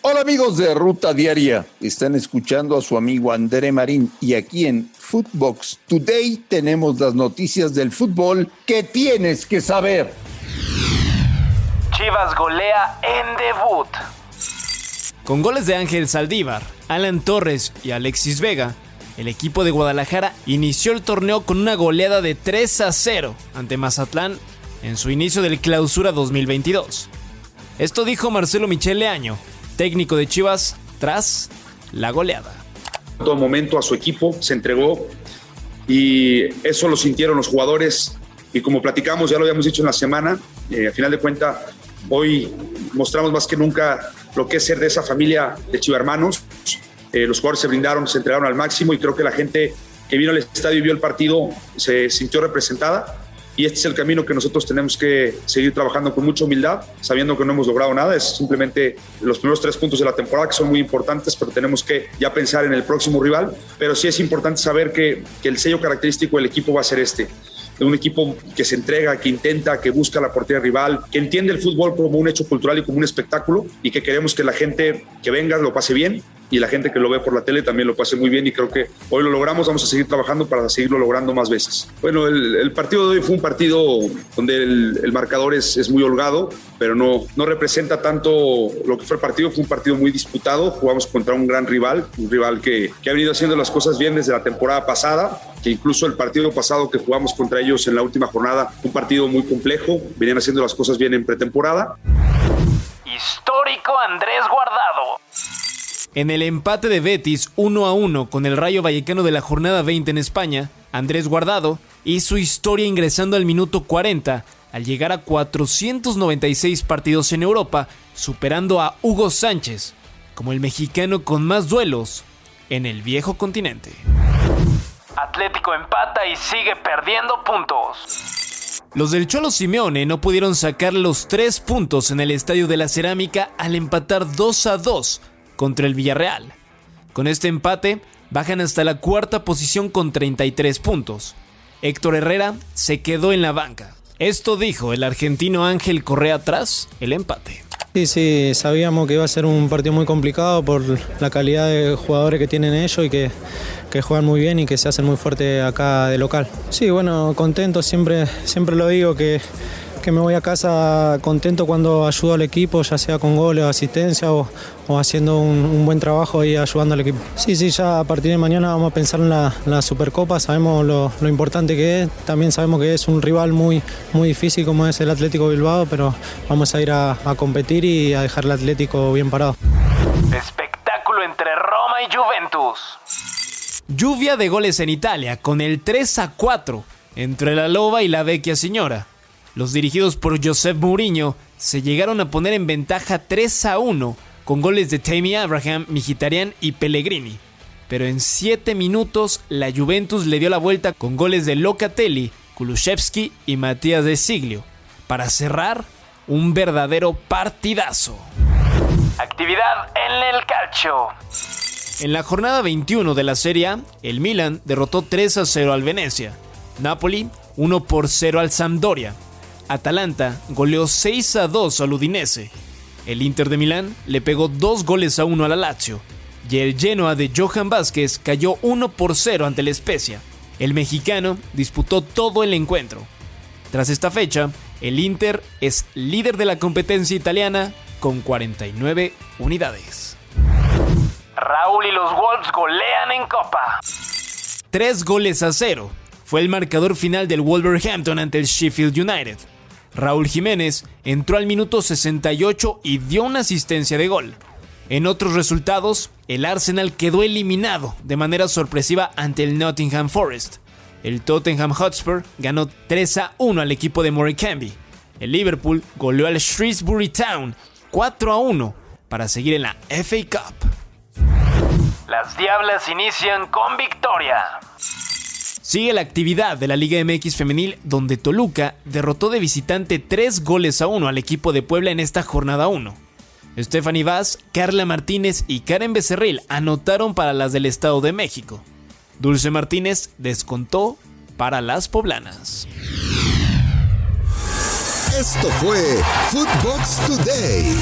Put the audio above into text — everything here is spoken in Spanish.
Hola amigos de Ruta Diaria, están escuchando a su amigo André Marín y aquí en Footbox Today tenemos las noticias del fútbol que tienes que saber. Chivas golea en debut. Con goles de Ángel Saldívar, Alan Torres y Alexis Vega, el equipo de Guadalajara inició el torneo con una goleada de 3 a 0 ante Mazatlán en su inicio del Clausura 2022. Esto dijo Marcelo Michele Año, técnico de Chivas, tras la goleada. En todo momento a su equipo se entregó y eso lo sintieron los jugadores y como platicamos, ya lo habíamos dicho en la semana, eh, a final de cuentas, hoy mostramos más que nunca lo que es ser de esa familia de chivarmanos. Eh, los jugadores se brindaron, se entregaron al máximo y creo que la gente que vino al estadio y vio el partido se sintió representada y este es el camino que nosotros tenemos que seguir trabajando con mucha humildad, sabiendo que no hemos logrado nada, es simplemente los primeros tres puntos de la temporada que son muy importantes, pero tenemos que ya pensar en el próximo rival, pero sí es importante saber que, que el sello característico del equipo va a ser este, de un equipo que se entrega, que intenta, que busca la portería rival, que entiende el fútbol como un hecho cultural y como un espectáculo y que queremos que la gente que venga lo pase bien y la gente que lo ve por la tele también lo pase muy bien y creo que hoy lo logramos, vamos a seguir trabajando para seguirlo logrando más veces. Bueno, el, partido de hoy fue un partido donde el, marcador es, es, muy holgado, pero no, no representa tanto lo que fue el partido, fue un partido muy disputado, jugamos contra un gran rival, un rival que, que ha venido haciendo las cosas bien desde la temporada pasada, que incluso el partido pasado que jugamos contra ellos en la última jornada, un partido muy complejo, venían haciendo las cosas bien en pretemporada. Histórico Andrés Guardado. En el empate de Betis 1 a 1 con el Rayo Vallecano de la jornada 20 en España, Andrés Guardado hizo historia ingresando al minuto 40 al llegar a 496 partidos en Europa, superando a Hugo Sánchez como el mexicano con más duelos en el viejo continente. Atlético empata y sigue perdiendo puntos. Los del Cholo Simeone no pudieron sacar los tres puntos en el Estadio de la Cerámica al empatar 2 a 2 contra el Villarreal. Con este empate, bajan hasta la cuarta posición con 33 puntos. Héctor Herrera se quedó en la banca. Esto dijo el argentino Ángel Correa tras el empate. Sí, sí, sabíamos que iba a ser un partido muy complicado por la calidad de jugadores que tienen ellos y que, que juegan muy bien y que se hacen muy fuerte acá de local. Sí, bueno, contento, siempre, siempre lo digo que que me voy a casa contento cuando ayudo al equipo, ya sea con goles o asistencia o, haciendo un, buen trabajo y ayudando al equipo. Sí, sí, ya a partir de mañana vamos a pensar en la, Supercopa, sabemos lo, importante que es, también sabemos que es un rival muy, muy difícil como es el Atlético Bilbao, pero vamos a ir a, a competir y a dejar el Atlético bien parado. Espectáculo entre Roma y Juventus. Lluvia de goles en Italia con el 3 a 4 entre la Loba y la Vecchia Señora. Los dirigidos por Josep Mourinho se llegaron a poner en ventaja 3 a 1 con goles de Tammy Abraham, Mkhitaryan y Pellegrini. Pero en 7 minutos la Juventus le dio la vuelta con goles de Locatelli, Kulusevski y Matías de Siglio para cerrar un verdadero partidazo. Actividad en el calcio. En la jornada 21 de la Serie el Milan derrotó 3 a 0 al Venecia. Napoli 1 por 0 al Sampdoria. Atalanta goleó 6 a 2 al Udinese. El Inter de Milán le pegó 2 goles a 1 a la Lazio. Y el Genoa de Johan Vázquez cayó 1 por 0 ante la Spezia. El mexicano disputó todo el encuentro. Tras esta fecha, el Inter es líder de la competencia italiana con 49 unidades. Raúl y los Wolves golean en Copa. 3 goles a 0 fue el marcador final del Wolverhampton ante el Sheffield United. Raúl Jiménez entró al minuto 68 y dio una asistencia de gol. En otros resultados, el Arsenal quedó eliminado de manera sorpresiva ante el Nottingham Forest. El Tottenham Hotspur ganó 3 a 1 al equipo de Morecambe. El Liverpool goleó al Shrewsbury Town 4 a 1 para seguir en la FA Cup. Las Diablas inician con victoria. Sigue la actividad de la Liga MX femenil donde Toluca derrotó de visitante 3 goles a 1 al equipo de Puebla en esta jornada 1. Stephanie Vaz, Carla Martínez y Karen Becerril anotaron para las del Estado de México. Dulce Martínez descontó para las poblanas. Esto fue Footbox Today.